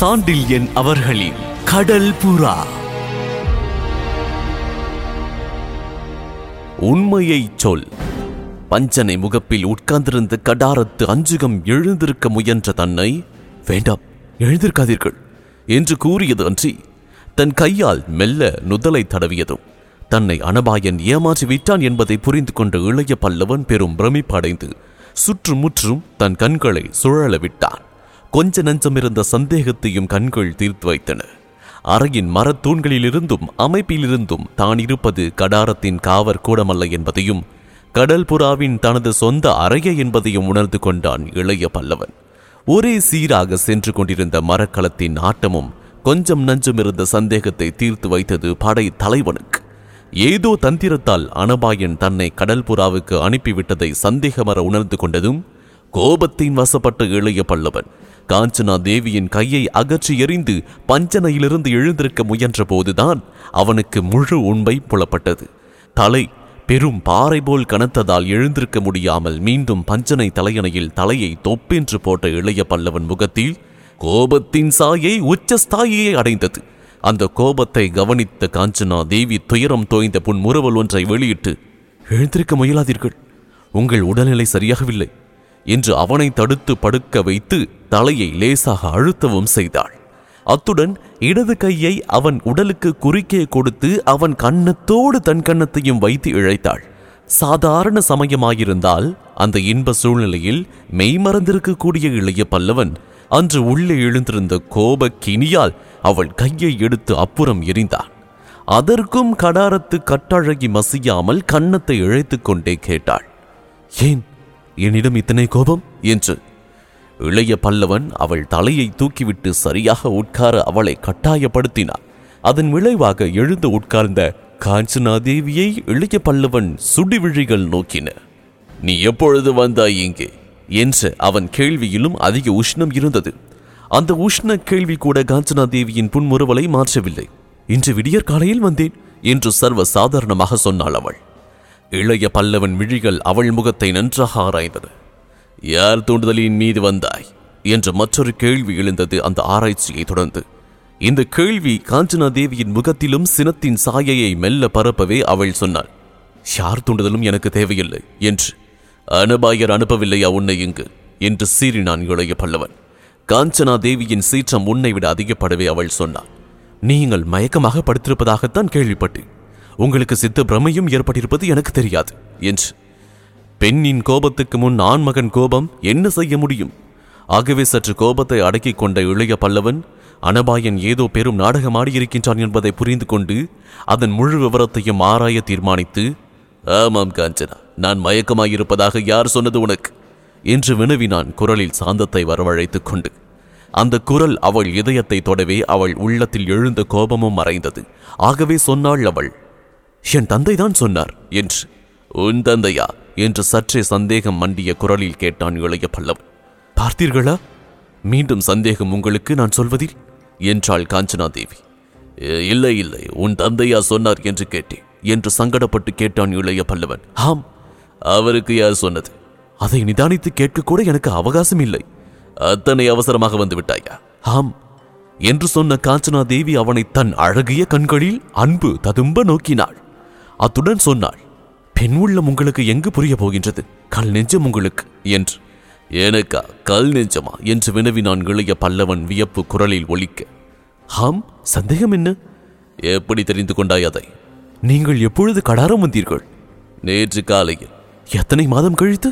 சாண்டில்யன் அவர்களின் கடல் புறா. உண்மையை சொல். பஞ்சனை முகப்பில் உட்கார்ந்திருந்த கடாரத்து அஞ்சுகம் எழுந்திருக்க முயன்ற தன்னை வேண்டாம் எழுந்திருக்காதீர்கள் என்று கூறியது அன்றி தன் கையால் மெல்ல நுதலை தடவியதும் தன்னை அனபாயன் ஏமாற்றி விட்டான் என்பதை புரிந்து கொண்ட இளைய பல்லவன் பெரும் பிரமிப்படைந்து சுற்றுமுற்றும் தன் கண்களை சுழல விட்டான். கொஞ்ச நஞ்சமிருந்த சந்தேகத்தையும் கண்கள் தீர்த்து வைத்தன. அறையின் மரத்தூண்களிலிருந்தும் அமைப்பிலிருந்தும் தான் இருப்பது கடாரத்தின் காவர் கூடமல்ல என்பதையும் கடல் புறாவின் தனது சொந்த அறைய என்பதையும் உணர்ந்து கொண்டான் இளைய பல்லவன். ஒரே சீராக சென்று கொண்டிருந்த மரக்கலத்தின் ஆட்டமும் கொஞ்சம் நஞ்சமிருந்த சந்தேகத்தை தீர்த்து வைத்தது படை தலைவனுக்கு. ஏதோ தந்திரத்தால் அனபாயன் தன்னை கடல் புறாவுக்கு அனுப்பிவிட்டதை சந்தேகமற உணர்ந்து கொண்டதும் கோபத்தின் வசப்பட்ட இளைய பல்லவன் காஞ்சனா தேவியின் கையை அகற்றி எறிந்து பஞ்சனையிலிருந்து எழுந்திருக்க முயன்ற போதுதான் அவனுக்கு முழு உண்மை புலப்பட்டது. தலை பெரும் பாறை போல் கனத்ததால் எழுந்திருக்க முடியாமல் மீண்டும் பஞ்சனை தலையணையில் தலையை தொப்பென்று போட்ட இளைய பல்லவன் முகத்தில் கோபத்தின் சாயை உச்சஸ்தாயியை அடைந்தது. அந்த கோபத்தை கவனித்த காஞ்சனா தேவி துயரம் தோய்ந்த புன்முறுவல் ஒன்றை வெளியிட்டு எழுந்திருக்க முயலாதீர்கள். உங்கள் உடல்நிலை சரியாகவில்லை. என்று அவனை தடுத்து படுக்க வைத்து தலையை லேசாக அழுத்தவும் செய்தாள். அத்துடன் இடது கையை அவன் உடலுக்கு குறுக்கே கொடுத்து அவன் கன்னத்தோடு தன் கன்னத்தையும் வைத்து இழைத்தாள். சாதாரண சமயமாயிருந்தால் அந்த இன்ப சூழ்நிலையில் மெய்மறந்திருக்கக்கூடிய இளைய பல்லவன் அன்று உள்ளே எழுந்திருந்த கோப கினியால் அவள் கையை எடுத்து அப்புறம் எறிந்தான். அதற்கும் கடாரத்து கட்டழகி மசியாமல் கன்னத்தை இழைத்துக் கொண்டே கேட்டாள். ஏன் என்னிடம் இத்தனை கோபம்? என்று. இளைய பல்லவன் அவள் தலையை தூக்கிவிட்டு சரியாக உட்கார அவளை கட்டாயப்படுத்தினான். அதன் விளைவாக எழுந்து உட்கார்ந்த காஞ்சனாதேவியை இளைய பல்லவன் சுடிவிழிகள் நோக்கின. நீ எப்பொழுது வந்தாய் இங்கே? என்ற அவன் கேள்வியிலும் அதிக உஷ்ணம் இருந்தது. அந்த உஷ்ண கேள்வி கூட காஞ்சனாதேவியின் புன்முறுவலை மாற்றவில்லை. இன்று விடியற் காலையில் வந்தேன் என்று சர்வ சாதாரணமாக சொன்னாள் அவள். இளைய பல்லவன் விழிகள் அவள் முகத்தை நன்றாக ஆராய்ந்தது. யார் தூண்டுதலின் மீது வந்தாய்? என்ற மற்றொரு கேள்வி எழுந்தது அந்த ஆராய்ச்சியை தொடர்ந்து. இந்த கேள்வி காஞ்சனா தேவியின் முகத்திலும் சினத்தின் சாயையை மெல்ல பரப்பவே அவள் சொன்னாள். யார் தூண்டுதலும் எனக்கு தேவையில்லை என்று. அனபாயர் அனுப்பவில்லையா உன்னை இங்கு? என்று சீறினான் இளைய பல்லவன். காஞ்சனா தேவியின் சீற்றம் உன்னை விட அதிகப்படவே அவள் சொன்னாள். நீங்கள் மயக்கமாக படுத்திருப்பதாகத்தான் கேள்விப்பட்டேன். உங்களுக்கு சித்த பிரமையும் ஏற்பட்டிருப்பது எனக்கு தெரியாது. என்று. பெண்ணின் கோபத்துக்கு முன் ஆண்மகன் கோபம் என்ன செய்ய முடியும்? ஆகவே சற்று கோபத்தை அடக்கிக் கொண்ட இளைய பல்லவன் அனபாயன் ஏதோ பெரும் நாடகம் ஆடியிருக்கின்றான் என்பதை புரிந்து கொண்டு அதன் முழு விவரத்தையும் ஆராய தீர்மானித்து ஆமாம் காஞ்சனா நான் மயக்கமாயிருப்பதாக யார் சொன்னது உனக்கு? என்று வினவினான் குரலில் சாந்தத்தை வரவழைத்துக் கொண்டு. அந்த குரல் அவள் இதயத்தை தொடவே அவள் உள்ளத்தில் எழுந்த கோபமும் மறைந்தது. ஆகவே சொன்னாள் அவள் என் தந்தைதான் சொன்னார் என்று. உன் தந்தையா? என்று சற்றே சந்தேகம் மண்டிய குரலில் கேட்டான் இளைய பல்லவன். பார்த்தீர்களா? மீண்டும் சந்தேகம் உங்களுக்கு நான் சொல்வதில்? என்றாள் காஞ்சனா தேவி இல்லை இல்லை. உன் தந்தையா சொன்னார் என்று கேட்டேன் என்று சங்கடப்பட்டு கேட்டான் இளைய பல்லவன். ஆம் அவருக்கு யார் சொன்னது? அதை நிதானித்து கேட்கக்கூட எனக்கு அவகாசம் இல்லை. அத்தனை அவசரமாக வந்து விட்டாயா? ஆம் என்று சொன்ன காஞ்சனா தேவி அவனை தன் அழகிய கண்களில் அன்பு ததும்ப நோக்கினாள். அத்துடன் சொன்னாள் பெண் உள்ளம் உங்களுக்கு எங்கு புரிய போகின்றது? கல் நெஞ்சம் உங்களுக்கு என்று. எனக்கா கல் நெஞ்சமா? என்று வினவினான் இளைய பல்லவன் வியப்பு குரலில் ஒலிக்க. ஹாம் சந்தேகம் என்ன? எப்படி தெரிந்து கொண்டாய் அதை? நீங்கள் எப்பொழுது கடாரம் வந்தீர்கள்? நேற்று காலையில். எத்தனை மாதம் கழித்து?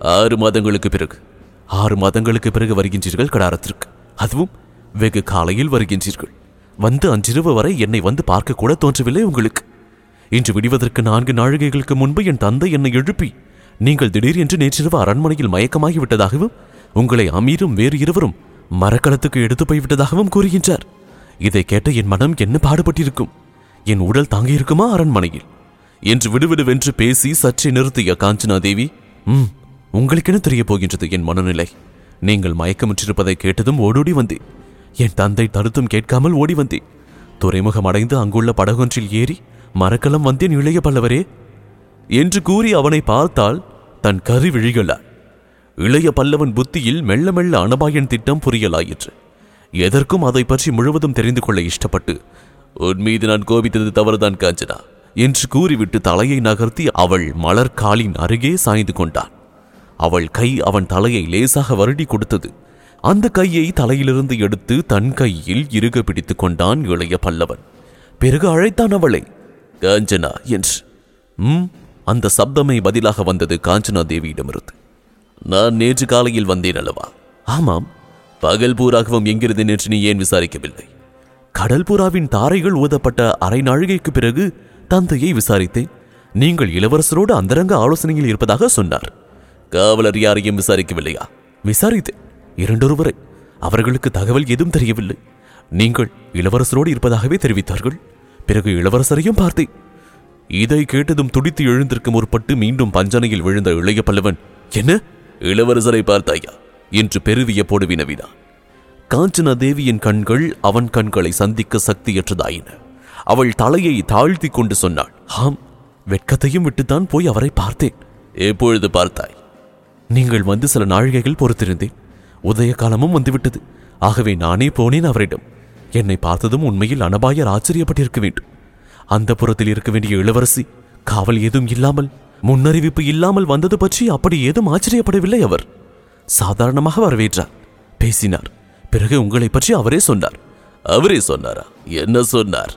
ஆறு மாதங்களுக்கு பிறகு. ஆறு மாதங்களுக்கு பிறகு வருகின்றீர்கள் கடாரத்திற்கு. அதுவும் வெகு காலையில் வருகின்றீர்கள். வந்து அன்றிரவு வரை என்னை வந்து பார்க்க கூட தோன்றவில்லை உங்களுக்கு. இன்று விடுவதற்கு நான்கு நாழிகைகளுக்கு முன்பு என் தந்தை என்னை எழுப்பி நீங்கள் திடீர் என்று நேற்றிரவு அரண்மனையில் மயக்கமாகி விட்டதாகவும் உங்களை அமீரும் வேறு இருவரும் மரக்களத்துக்கு எடுத்து போய்விட்டதாகவும் கூறுகின்றார். இதை கேட்ட என் மனம் என்ன பாடுபட்டிருக்கும்? என் உடல் தாங்கியிருக்குமா அரண்மனையில்? என்று விடுவிடுவென்று பேசி சற்றே நிறுத்திய காஞ்சனா தேவி ம் உங்களுக்கென தெரிய போகின்றது என் மனநிலை. நீங்கள் மயக்கமுற்றிருப்பதை கேட்டதும் ஓடோடி வந்தேன். என் தந்தை தடுத்தும் கேட்காமல் ஓடி வந்தேன். துறைமுகம் அடைந்து அங்குள்ள படகொன்றில் ஏறி மரக்கலம் வந்தேன் இளைய பல்லவரே என்று கூறி அவனை பார்த்தால் தன் கரு விழிகளார் இளைய பல்லவன் புத்தியில் மெல்ல மெல்ல அனபாயன் திட்டம் புரியலாயிற்று. எதற்கும் அதை பற்றி முழுவதும் தெரிந்து கொள்ள இஷ்டப்பட்டு உன் மீது நான் கோபித்தது தவறுதான் காஞ்சனா என்று கூறிவிட்டு தலையை நகர்த்தி அவள் மலர் காலின் அருகே சாய்ந்து கொண்டான். அவள் கை அவன் தலையை லேசாக வருடி கொடுத்தது. அந்த கையை தலையிலிருந்து எடுத்து தன் கையில் இருக பிடித்துக் கொண்டான் இளைய பல்லவன். பிறகு அழைத்தான் அவளை. காஞ்சனா என்று. ம் அந்த சப்தமே பதிலாக வந்தது காஞ்சனா தேவியிடமிருந்து. நான் நேற்று காலையில் வந்தேன் அல்லவா? ஆமாம். பகல் பூராகவும் எங்கிருந்தேன் என்று நீ ஏன் விசாரிக்கவில்லை? கடல் புறாவின் தாரைகள் ஊதப்பட்ட அரை நாழிகைக்கு பிறகு தந்தையை விசாரித்தேன். நீங்கள் இளவரசரோடு அந்தரங்க ஆலோசனையில் இருப்பதாக சொன்னார். காவலர் யாரையும் விசாரிக்கவில்லையா? விசாரித்தேன். இரண்டொருவரை. அவர்களுக்கு தகவல் எதுவும் தெரியவில்லை. நீங்கள் இளவரசரோடு இருப்பதாகவே தெரிவித்தார்கள். பிறகு இளவரசரையும் பார்த்தேன். இதை கேட்டதும் துடித்து எழுந்திருக்க முற்பட்டு மீண்டும் பஞ்சனையில் விழுந்த இளைய பல்லவன் என்ன? இளவரசரை பார்த்தாயா? என்று பெருவியப்போடு வினவினான். காஞ்சனா தேவியின் கண்கள் அவன் கண்களை சந்திக்க சக்தியற்றதாயின. அவள் தலையை தாழ்த்தி கொண்டு சொன்னாள் ஆம் வெட்கத்தையும் விட்டுத்தான் போய் அவரை பார்த்தேன். எப்பொழுது பார்த்தாய்? நீங்கள் வந்து சில நாழிகைகள் பொறுத்திருந்தேன். உதய காலமும் வந்துவிட்டது. ஆகவே நானே போனேன் அவரிடம். என்னை பார்த்ததும் உண்மையில் அனபாயர் ஆச்சரியப்பட்டிருக்க வேண்டும். அந்த புறத்தில் இருக்க வேண்டிய இளவரசி காவல் ஏதும் இல்லாமல் முன்னறிவிப்பு இல்லாமல் வந்தது பற்றி அப்படி ஏதும் ஆச்சரியப்படவில்லை அவர். சாதாரணமாக வரவேற்றார். பேசினார். பிறகு உங்களை பற்றி அவரே சொன்னார். அவரே சொன்னாரா? என்ன சொன்னார்?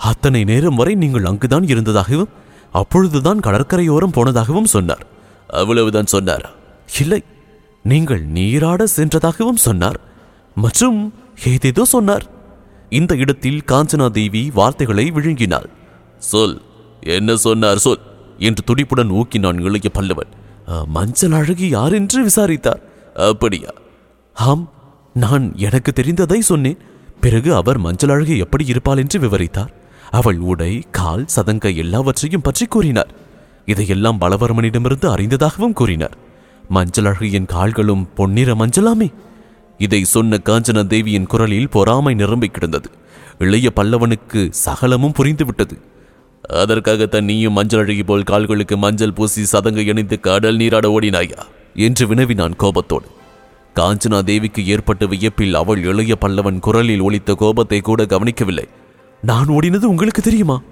அத்தனை நேரம் வரை நீங்கள் அங்குதான் இருந்ததாகவும் அப்பொழுதுதான் கடற்கரையோரம் போனதாகவும் சொன்னார். அவ்வளவுதான் சொன்னாரா? இல்லை. நீங்கள் நீராட சென்றதாகவும் சொன்னார். மற்றும் ஏதேதோ சொன்னார். இந்த இடத்தில் காஞ்சனா தேவி வார்த்தைகளை விழுங்கினாள். சொல் என்ன சொன்னார் சொல் என்று துடிப்புடன் ஊக்கினான் இளைய பல்லவன். மஞ்சள் அழகி யார் என்று விசாரித்தார். அப்படியா? ஆம் நான் எனக்கு தெரிந்ததை சொன்னேன். பிறகு அவர் மஞ்சள் அழகி எப்படி இருப்பாள் என்று விவரித்தார். அவள் உடை கால் சதங்கை எல்லாவற்றையும் பற்றி கூறினார். இதையெல்லாம் பலவர்மனிடமிருந்து அறிந்ததாகவும் கூறினார். மஞ்சள் அழகியின் கால்களும் பொன்னிற மஞ்சளாமே. இதை சொன்ன காஞ்சனா தேவியின் குரலில் பொறாமை நிரம்பி கிடந்தது. இளைய பல்லவனுக்கு சகலமும் புரிந்துவிட்டது. அதற்காகத்தான் நீயும் மஞ்சள் அழகி போல் கால்களுக்கு மஞ்சள் பூசி சதங்கை இணைந்து கடல் நீராட ஓடினாயா? என்று வினவினான் கோபத்தோடு. காஞ்சனா தேவிக்கு ஏற்பட்ட வியப்பில் அவள் இளைய பல்லவன் குரலில் ஒலித்த கோபத்தை கூட கவனிக்கவில்லை. நான் ஓடினது உங்களுக்கு தெரியுமா?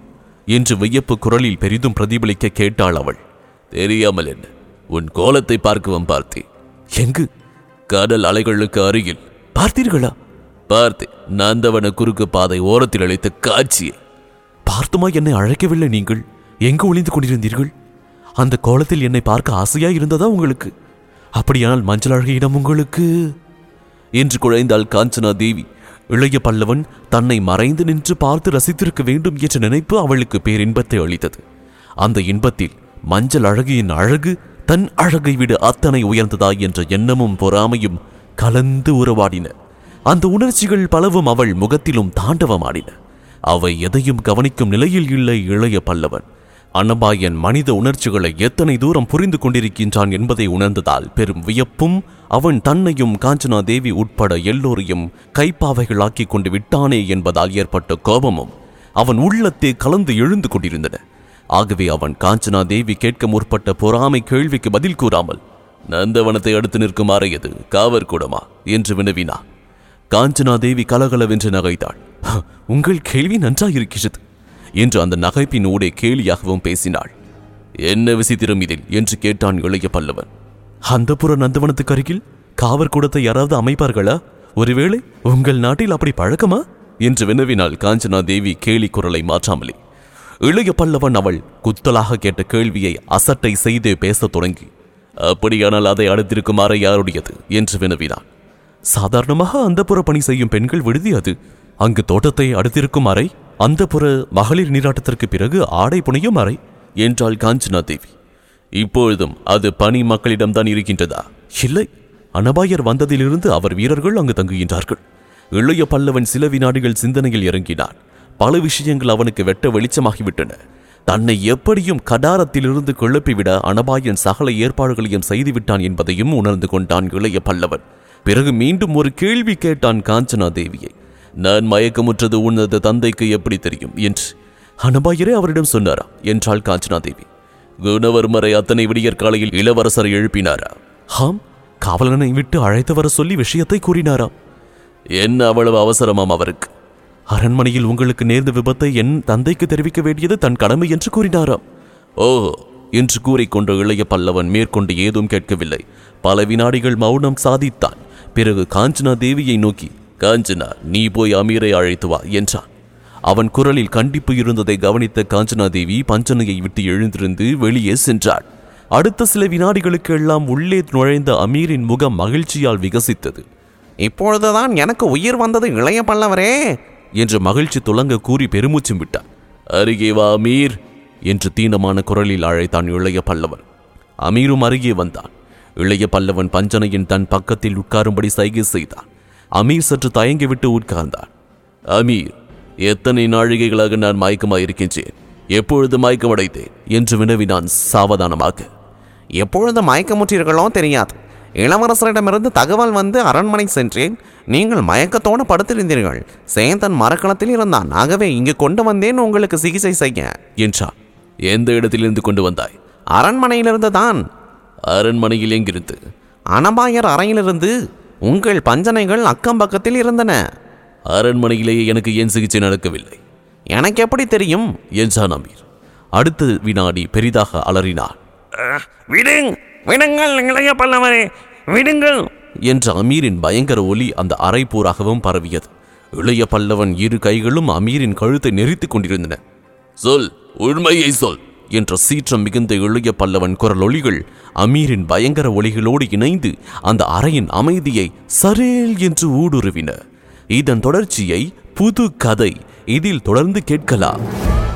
என்று வியப்பு குரலில் பெரிதும் பிரதிபலிக்க கேட்டாள் அவள். தெரியாமல் என்ன? உன் கோலத்தை பார்க்கவும் பார்த்தேன். எங்கு? கடல் அலைகளுக்கு அருகில். பார்த்தீர்களா? பார்த்தேன் நந்தவன குறுக்கு பாதை ஓரத்தில் அழைத்த காட்சியை. பார்த்துமா என்னை அழைக்கவில்லை நீங்கள்? எங்கு ஒளிந்து கொண்டிருந்தீர்கள்? அந்த கோலத்தில் என்னை பார்க்க ஆசையா இருந்ததா உங்களுக்கு? அப்படியானால் மஞ்சள் அழகியிடம் உங்களுக்கு? என்று குழைந்தாள் காஞ்சனா தேவி இளைய பல்லவன் தன்னை மறைந்து நின்று பார்த்து ரசித்திருக்க வேண்டும் என்ற நினைப்பு அவளுக்கு பேரின்பத்தை அளித்தது. அந்த இன்பத்தில் மஞ்சள் அழகியின் அழகு தன் அழகை விட அத்தனை உயர்ந்ததா என்ற எண்ணமும் பொறாமையும் கலந்து உறவாடின. அந்த உணர்ச்சிகள் பலவும் அவள் முகத்திலும் தாண்டவமாடின. அவை எதையும் கவனிக்கும் நிலையில் இல்லை இளைய பல்லவன். அன்னபாயன் மனித உணர்ச்சிகளை எத்தனை தூரம் புரிந்து கொண்டிருக்கின்றான் என்பதை உணர்ந்ததால் பெரும் வியப்பும் அவன் தன்னையும் காஞ்சனா தேவி உட்பட எல்லோரையும் கைப்பாவைகளாக்கி கொண்டு விட்டானே என்பதால் ஏற்பட்ட கோபமும் அவன் உள்ளத்தே கலந்து எழுந்து கொண்டிருந்தன. ஆகவே அவன் காஞ்சனா தேவி கேட்க முற்பட்ட பொறாமை கேள்விக்கு பதில் கூறாமல் நந்தவனத்தை அடுத்து நிற்கும் அறையது காவற்கூடமா என்று வினவினா காஞ்சனா தேவி கலகலவென்று நகைத்தாள். உங்கள் கேள்வி நன்றாயிருக்கிறது என்று அந்த நகைப்பின் ஊடே கேலியாகவும் பேசினாள். என்ன விசித்திரம் இதில்? என்று கேட்டான் இளைய பல்லவன். அந்த புற நந்தவனத்துக்கு அருகில் காவற்கூடத்தை யாராவது அமைப்பார்களா? ஒருவேளை உங்கள் நாட்டில் அப்படி பழக்கமா? என்று வினவினாள் காஞ்சனா தேவி கேலி குரலை மாற்றாமலே இளைய பல்லவன் அவள் குத்தலாக கேட்ட கேள்வியை அசட்டை செய்தே பேசத் தொடங்கி அப்படியானால் அதை அடுத்திருக்கும் அறை யாருடையது? என்று வினவினான். சாதாரணமாக அந்தப்புற பணி செய்யும் பெண்கள் விடுதி அது. அங்கு தோட்டத்தை அடுத்திருக்கும் அறை அந்தப்புற மகளிர் நீராட்டத்திற்கு பிறகு ஆடை புனையும் அறை? என்றாள் காஞ்சனா தேவி இப்பொழுதும் அது பணி மக்களிடம்தான் இருக்கின்றதா? இல்லை. அனபாயர் வந்ததிலிருந்து அவர் வீரர்கள் அங்கு தங்குகின்றார்கள். இளைய பல்லவன் சில வினாடிகள் சிந்தனையில் இறங்கினான். பல விஷயங்கள் அவனுக்கு வெட்ட வெளிச்சமாகிவிட்டன. தன்னை எப்படியும் கடாரத்திலிருந்து கிளப்பிவிட அனபாயன் சகல ஏற்பாடுகளையும் செய்துவிட்டான் என்பதையும் உணர்ந்து கொண்டான் இளைய பல்லவன். பிறகு மீண்டும் ஒரு கேள்வி கேட்டான் காஞ்சனா தேவியை. நான் மயக்கமுற்றது உனது தந்தைக்கு எப்படி தெரியும்? என்று. அனபாயரே அவரிடம் சொன்னாரா? என்றாள் காஞ்சனா தேவி. குணவர்மரை அத்தனை விடியற் காலையில் இளவரசரை எழுப்பினாரா? ஹாம் காவலனை விட்டு அழைத்து வர சொல்லி விஷயத்தை கூறினாராம். என்ன அவ்வளவு அவசரமாம் அவருக்கு? அரண்மனையில் உங்களுக்கு நேர்ந்த விபத்தை என் தந்தைக்கு தெரிவிக்க வேண்டியது தன் கடமை என்று கூறினாராம். ஓ என்று கூறிக்கொண்ட இளைய பல்லவன் மேற்கொண்டு ஏதும் கேட்கவில்லை. பல வினாடிகள் மௌனம் சாதித்தான். பிறகு காஞ்சனா தேவியை நோக்கி காஞ்சனா நீ போய் அமீரை அழைத்து வா என்றான். அவன் குரலில் கண்டிப்பு இருந்ததை கவனித்த காஞ்சனா தேவி பஞ்சனையை விட்டு எழுந்திருந்து வெளியே சென்றாள். அடுத்த சில வினாடிகளுக்கு எல்லாம் உள்ளே நுழைந்த அமீரின் முகம் மகிழ்ச்சியால் விகசித்தது. இப்பொழுதுதான் எனக்கு உயிர் வந்தது இளைய பல்லவரே! என்று மகிழ்ச்சி துலங்க கூறி பெருமூச்சும் விட்டார் அருகே வா அமீர் என்று தீனமான குரலில் அழைத்தான் இளைய பல்லவன். அமீரும் அருகே வந்தான். இளைய பல்லவன் பஞ்சனையின் தன் பக்கத்தில் உட்காரும்படி சைகை செய்தான். அமீர் சற்று தயங்கிவிட்டு உட்கார்ந்தான். அமீர் எத்தனை நாழிகைகளாக நான் மயக்கமாயிருக்கின்றேன்? எப்பொழுது மயக்கமடைத்தேன் என்று வினவினான் சாவதானமாக. எப்பொழுது மயக்கமுற்றீர்களோ தெரியாது. இளவரசரிடமிருந்து தகவல் வந்து அரண்மனை சென்றேன். நீங்கள் மயக்கத்தோடு படுத்திருந்தீர்கள். சேந்தன் மரக்களத்தில் இருந்தான். ஆகவே இங்கு கொண்டு வந்தேன் உங்களுக்கு சிகிச்சை செய்ய என்றான். எந்த இடத்திலிருந்து கொண்டு வந்தாய்? அரண்மனையிலிருந்து தான். அரண்மனையில் எங்கிருந்து? அனபாயர் அறையிலிருந்து. உங்கள் பஞ்சனைகள் அக்கம் பக்கத்தில் இருந்தன. அரண்மனையிலேயே எனக்கு ஏன் சிகிச்சை நடக்கவில்லை? எனக்கு எப்படி தெரியும்? என்றான் அமீர். அடுத்த வினாடி பெரிதாக அலறினான். விடுங் விடுங்கள் இளைய பல்லவரே விடுங்கள். என்ற அமீரின் பயங்கர ஒலி அந்த அறை பூராகவும் பரவியது. இளைய பல்லவன் இரு கைகளும் அமீரின் கழுத்தை நெரித்துக் கொண்டிருந்தன. சொல் உண்மையை சொல். என்ற சீற்றம் மிகுந்த இளைய பல்லவன் குரல் ஒலிகள் அமீரின் பயங்கர ஒலிகளோடு இணைந்து அந்த அறையின் அமைதியை சரேல் என்று ஊடுருவின. இதன் தொடர்ச்சியை புது கதை இதில் தொடர்ந்து கேட்கலாம்.